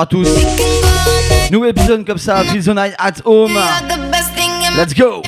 à tous. Nouveau épisode comme ça, Feel the Night at Home. Let's go!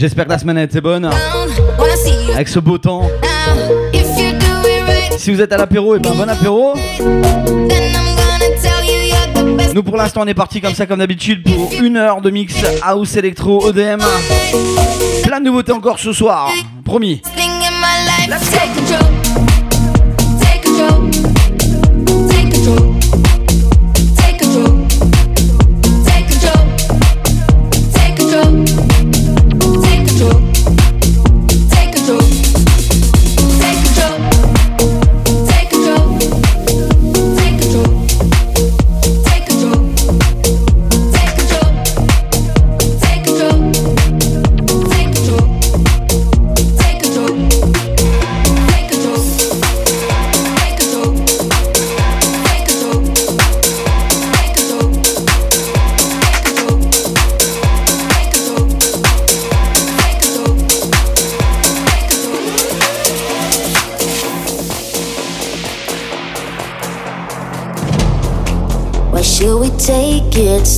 J'espère que la semaine a été bonne. Avec ce beau temps. Si vous êtes à l'apéro, et eh ben bon apéro. Nous pour l'instant on est parti comme ça comme d'habitude pour une heure de mix house électro ODM. Plein de nouveautés encore ce soir, promis. it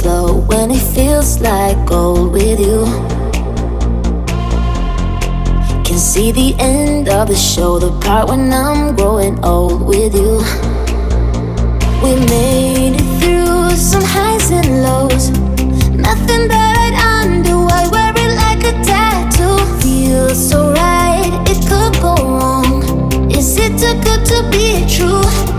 slow when it feels like gold with you. Can see the end of the show, the part when I'm growing old with you. We made it through some highs and lows. Nothing that I'd undo. I wear it like a tattoo. Feels so right, it could go wrong. Is it too good to be true?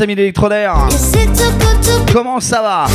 Amis d'Electrodair. Comment ça va?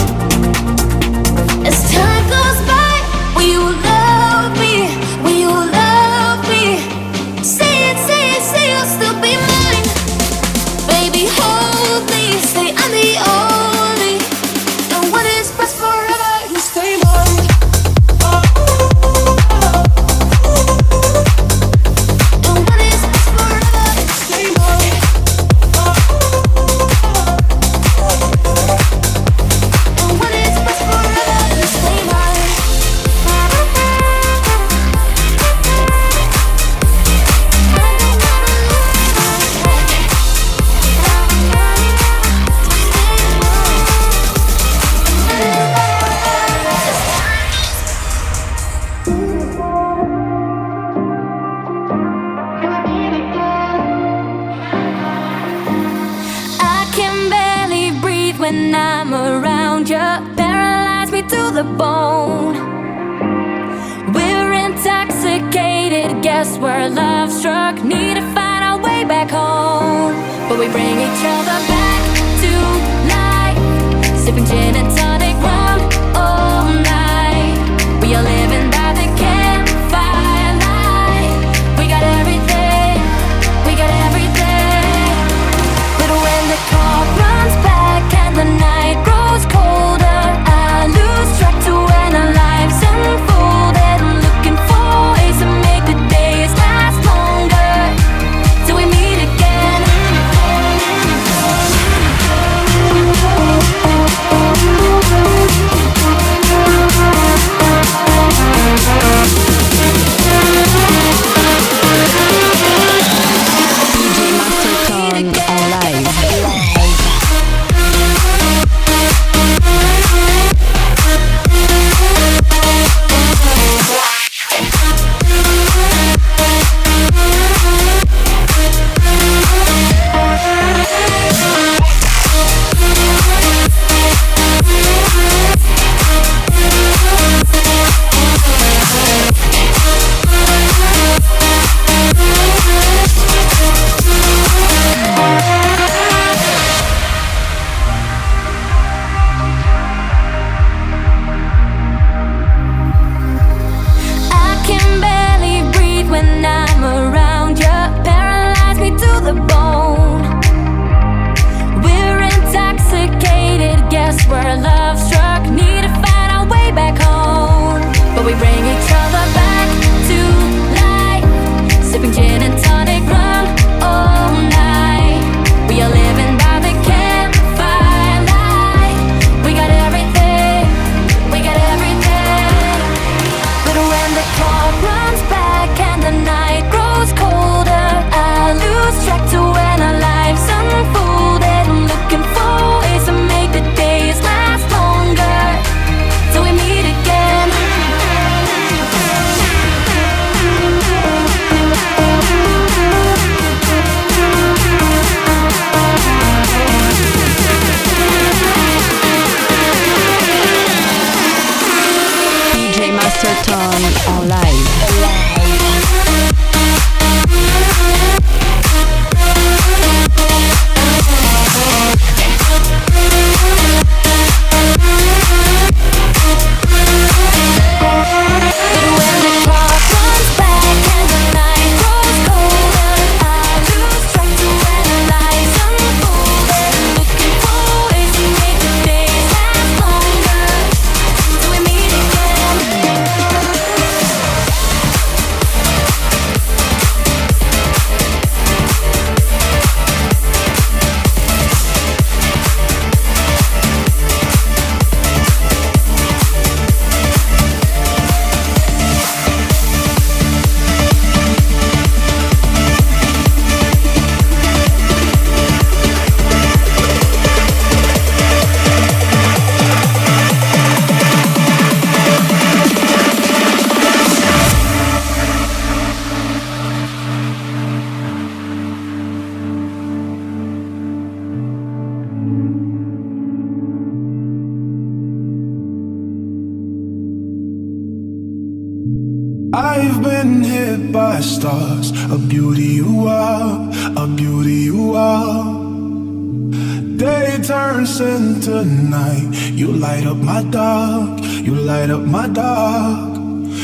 turns into night. You light up my dark, you light up my dark.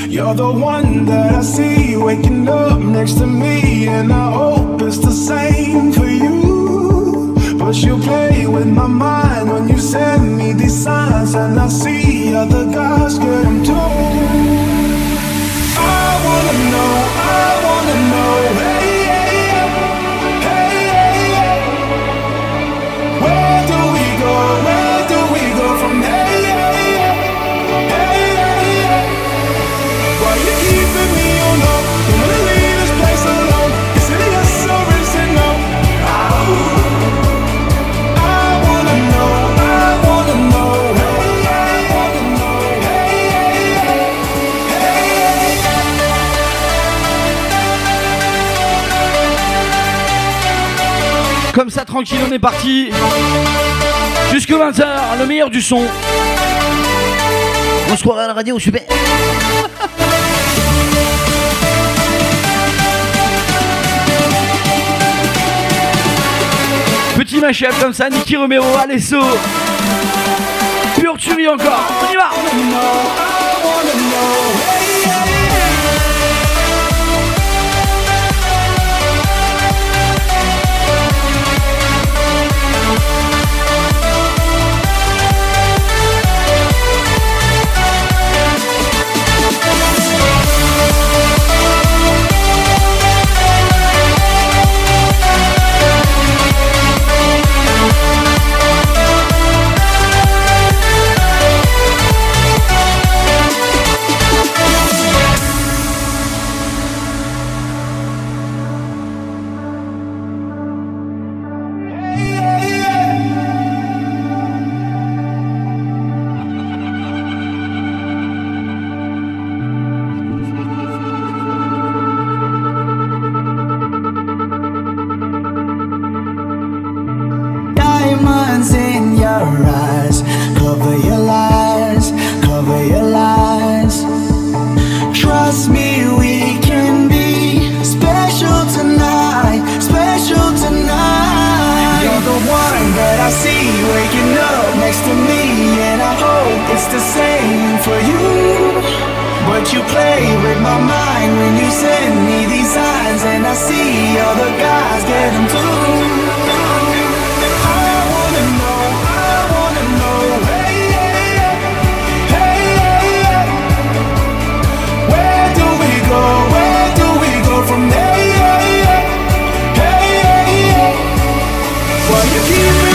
You're the one that I see waking up next to me, and I hope it's the same for you. But you play with my mind when you send me these signs, and I see other guys get them too. I wanna know, I wanna know. Comme ça, tranquille, on est parti. Jusque 20h, le meilleur du son. On se croirait à la radio, super. Petit mashup comme ça, Nicky Romero, Alesso. Pure tuerie encore, on y va! next to me, and I hope it's the same for you. But you play with my mind when you send me these signs, and I see other guys get them too. I wanna know, I wanna know, hey, hey, hey, hey. Where do we go? Where do we go from there? Hey, you keep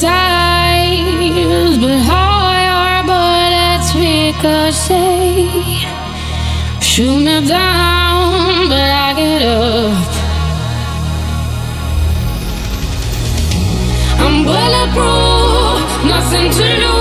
size, but how your bullets ricochet. Shoot me down, but I get up. I'm bulletproof, nothing to lose.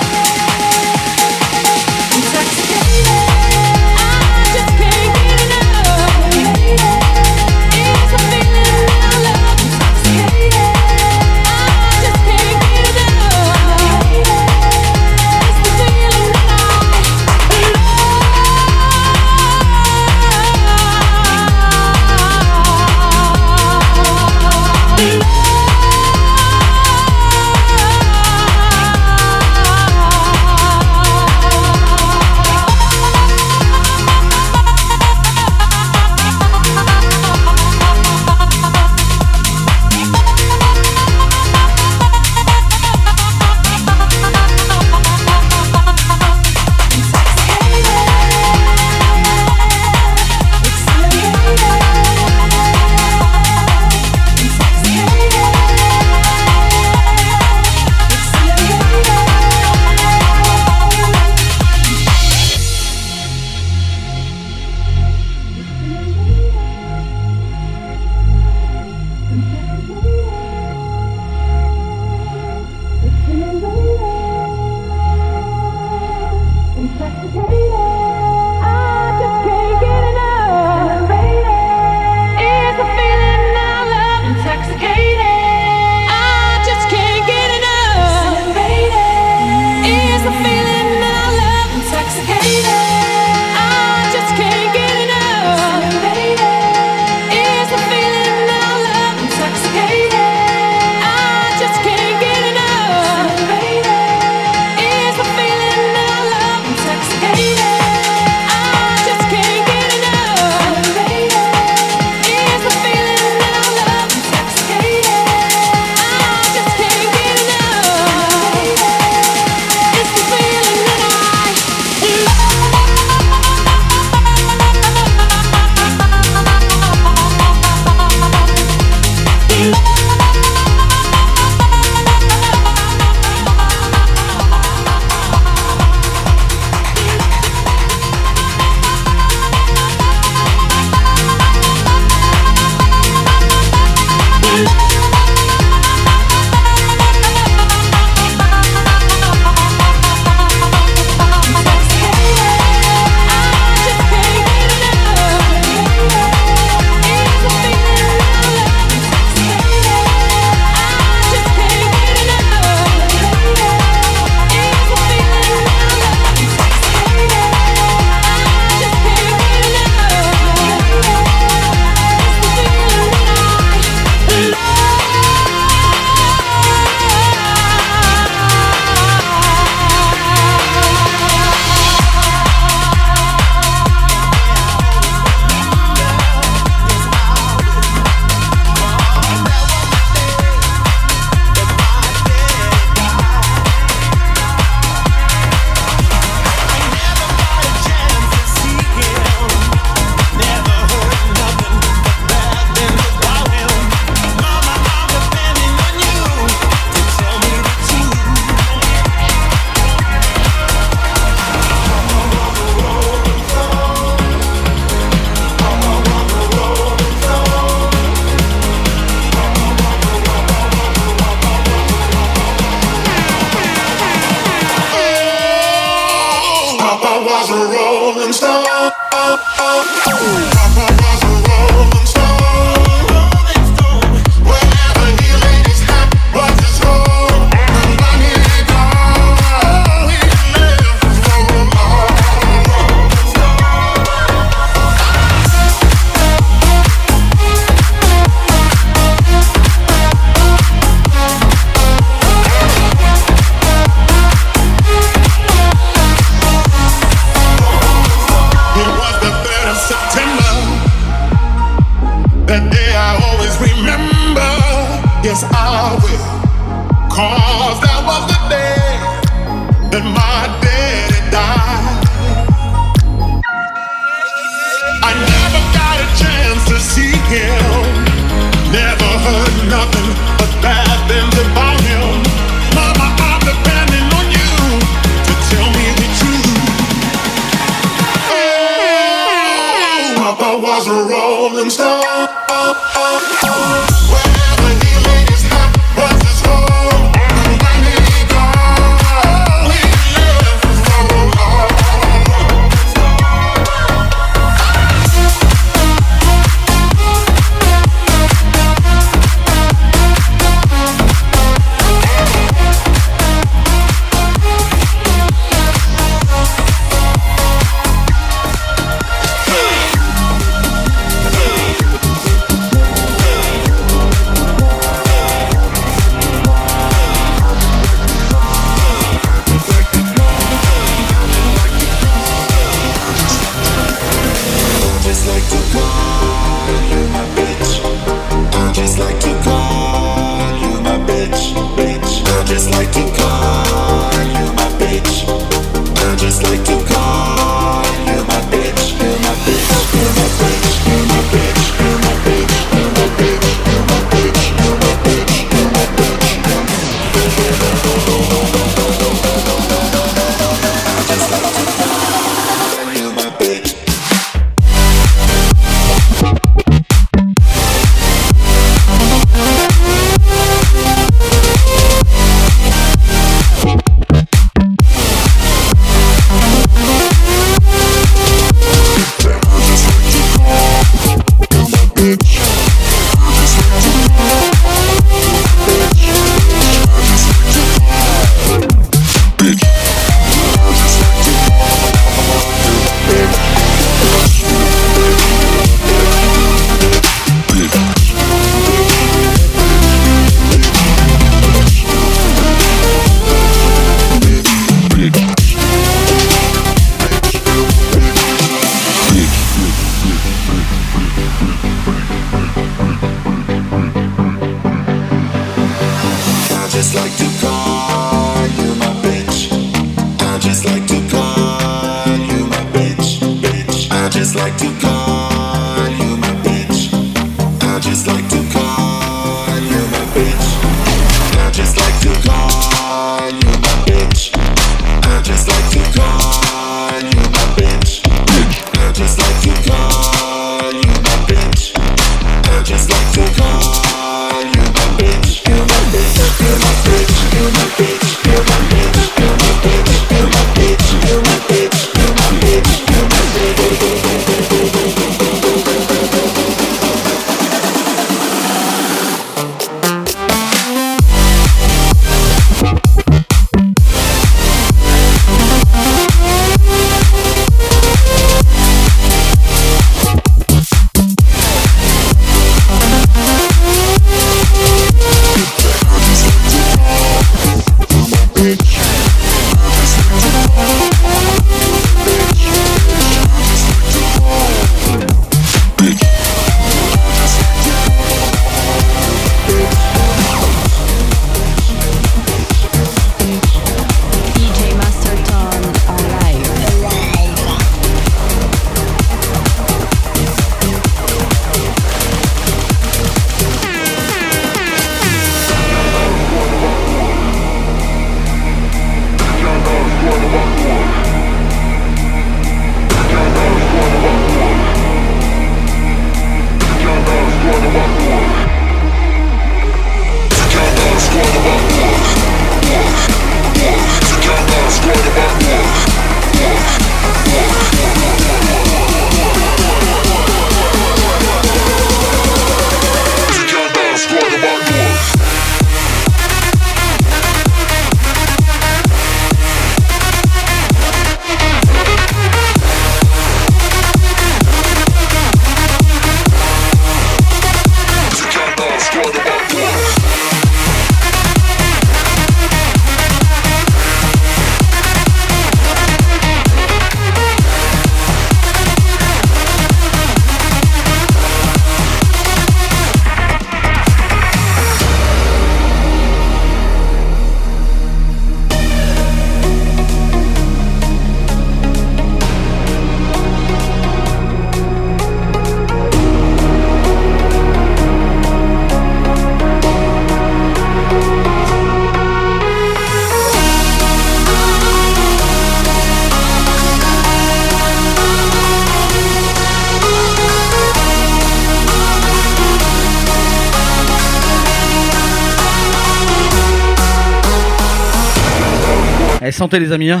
Les amis. Hein.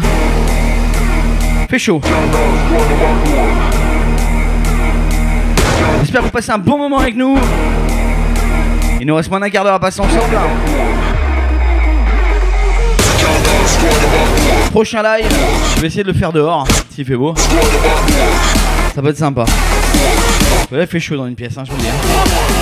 Fait chaud. J'espère que vous passez un bon moment avec nous. Il nous reste moins d'un quart d'heure à passer ensemble. Prochain live, je vais essayer de le faire dehors, s'il fait beau. Ça peut être sympa. Il fait chaud dans une pièce, hein, je vous le dis.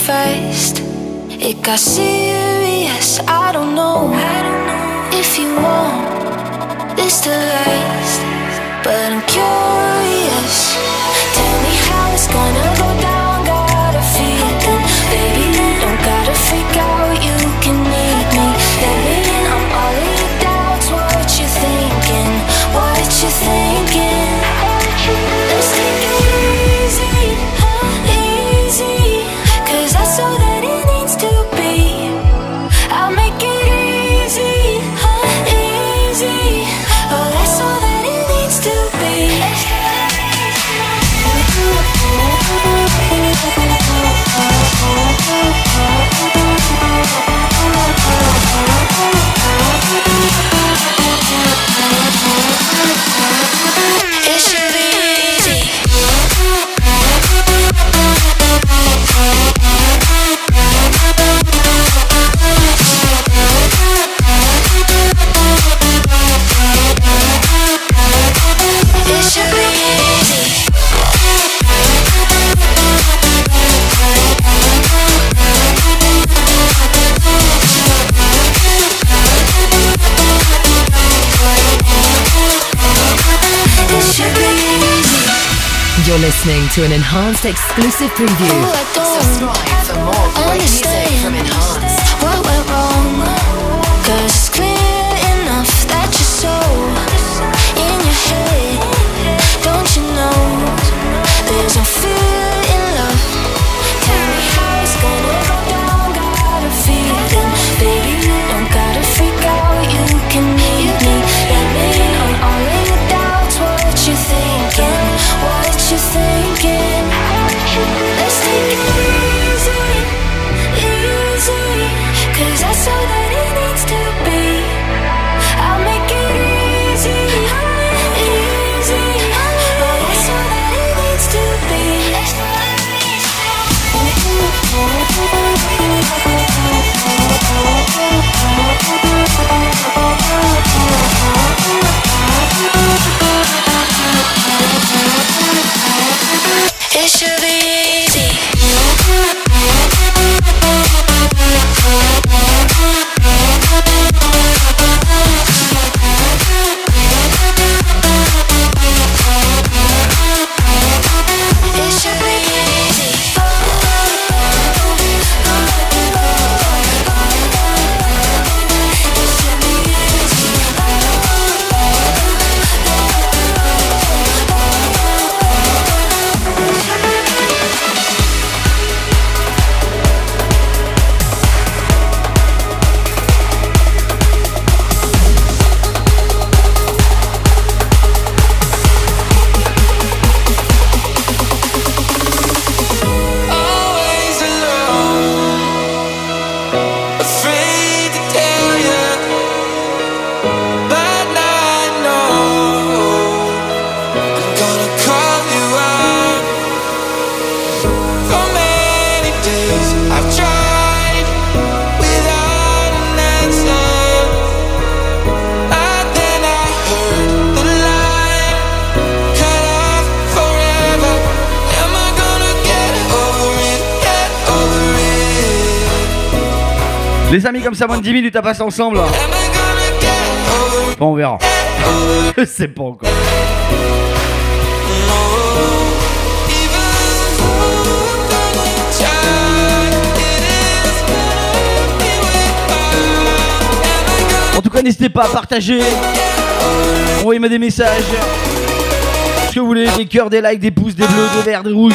Fast. It got serious. I don't know. I don't know if you want this to last, but I'm curious. Tell me how it's gonna listening to an enhanced exclusive preview. Ooh, Subscribe for more great music It should be ça, moins de 10 minutes à passer ensemble. Bon, on verra. Je sais pas encore. En tout cas, n'hésitez pas à partager. Envoyez-moi des messages. Ce que vous voulez, des cœurs, des likes, des pouces, des bleus, des verts, des rouges.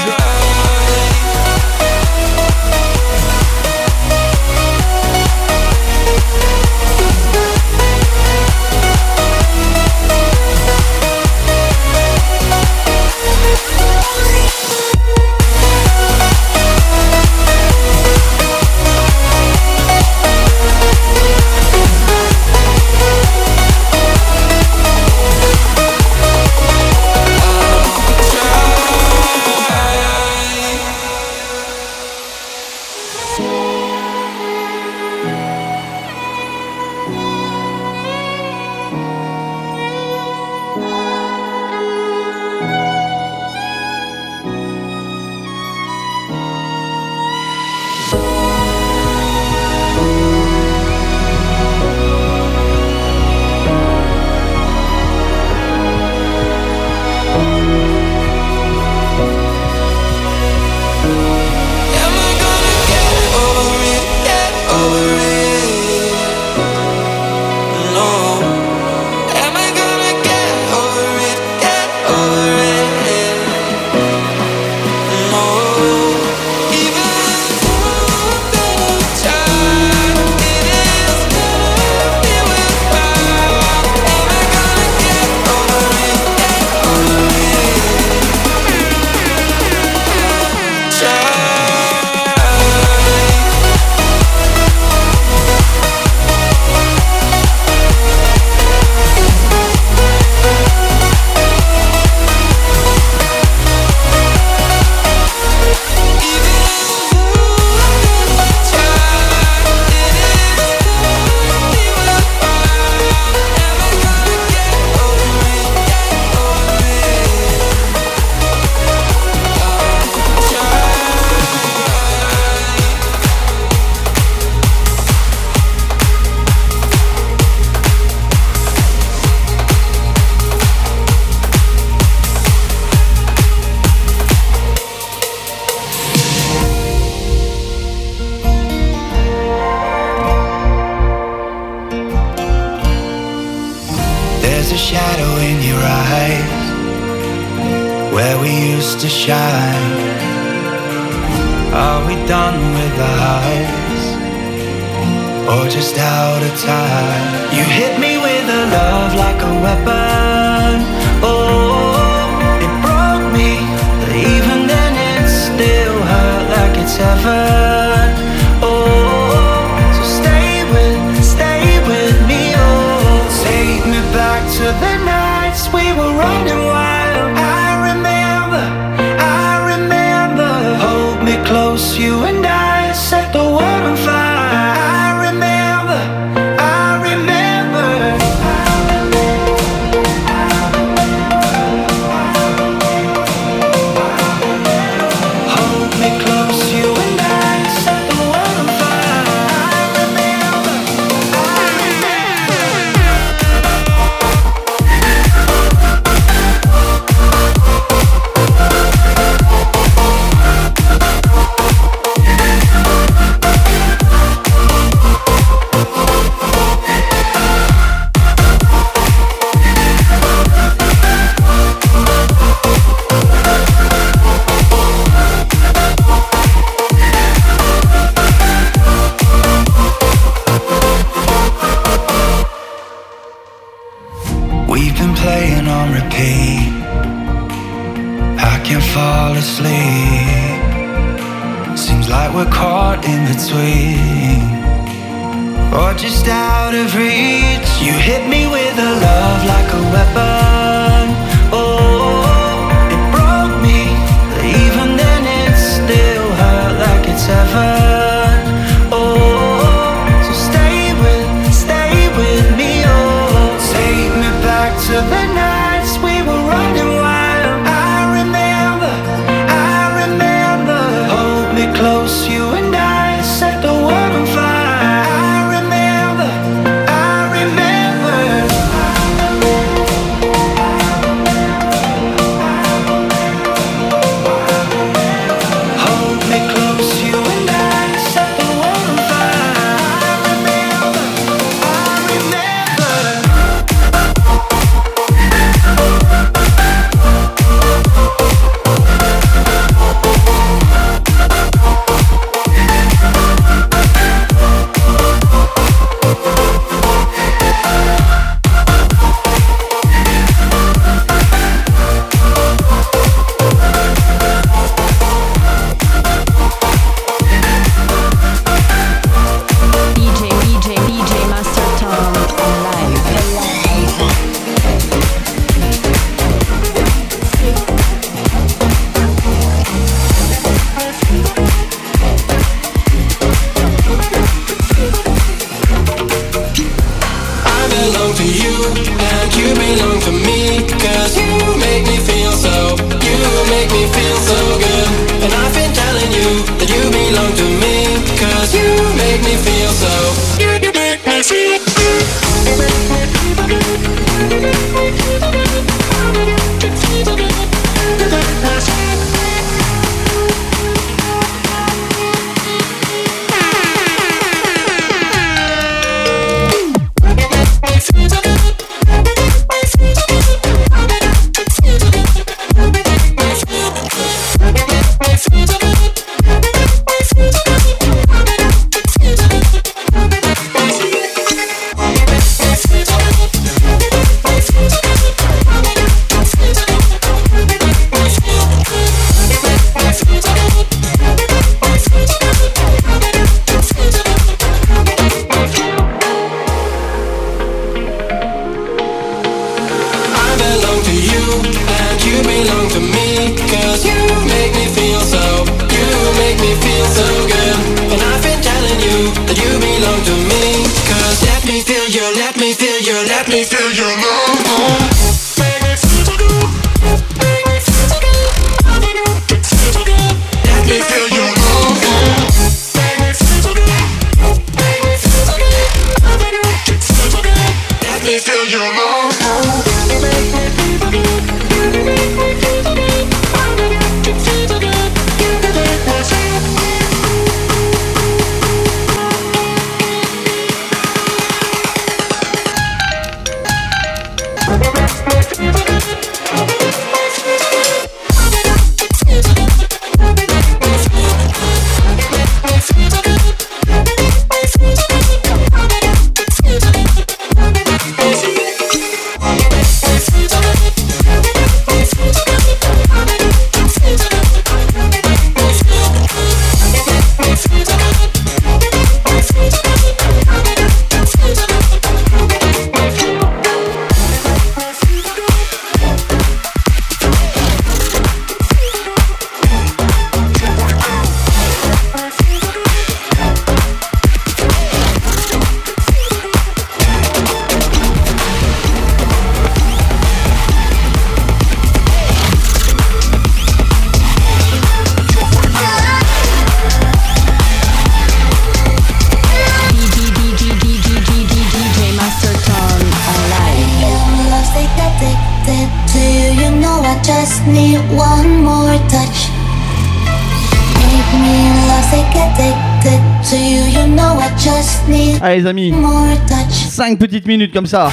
Les amis, one more touch. 5 petites minutes comme ça,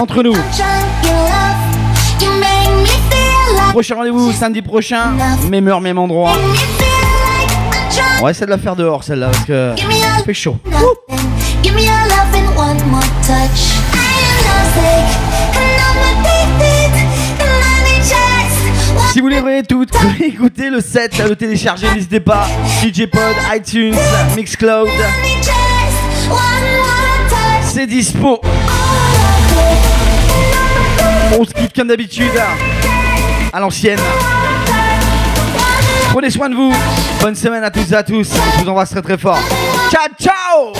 entre nous. Prochain rendez-vous samedi prochain, même heure, même endroit. On va essayer de la faire dehors celle-là parce que fait chaud. Si vous voulez tout écouter le set, le télécharger, n'hésitez pas. DJ Pod, iTunes, Mixcloud, c'est dispo. On se quitte comme d'habitude à l'ancienne. Prenez soin de vous. Bonne semaine à tous et à tous. Je vous embrasse très très fort. Ciao ciao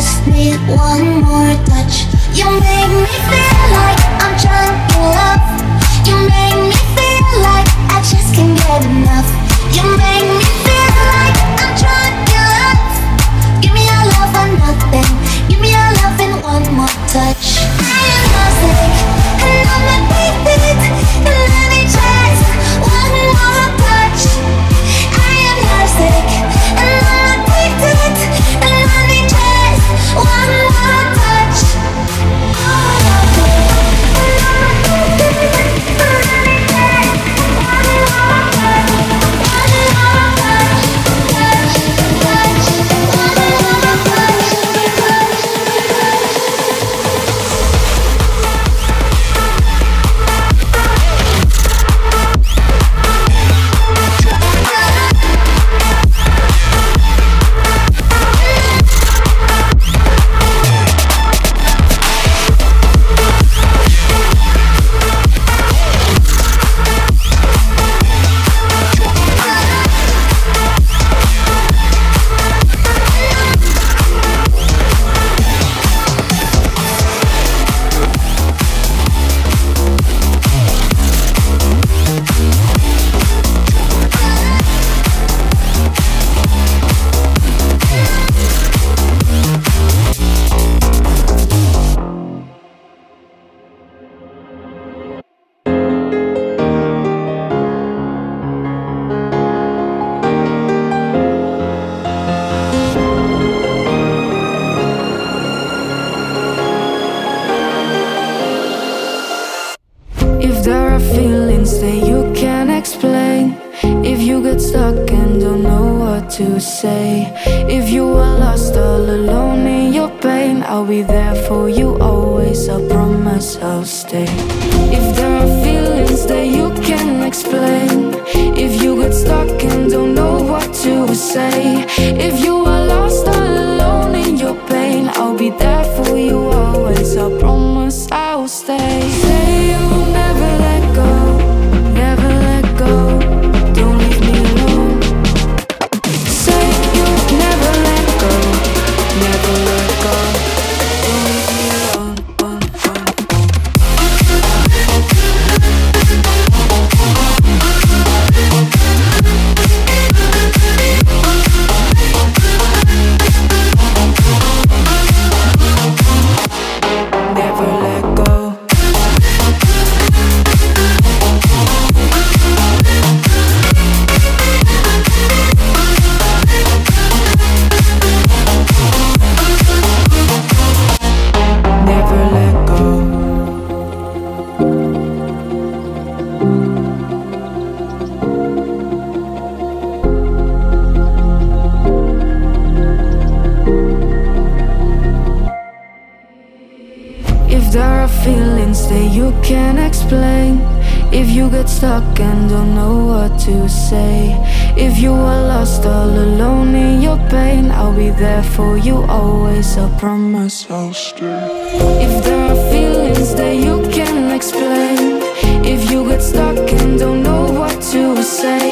just need one more touch. You make me feel like I'm drunk in love. You make me feel like I just can't get enough. You make me feel like I'm drunk in love. Give me your love nothing. Give me your love and one more touch. pain, I'll be there for you always. I promise I'll stay. If there are feelings that you can't explain, if you get stuck and don't know what to say.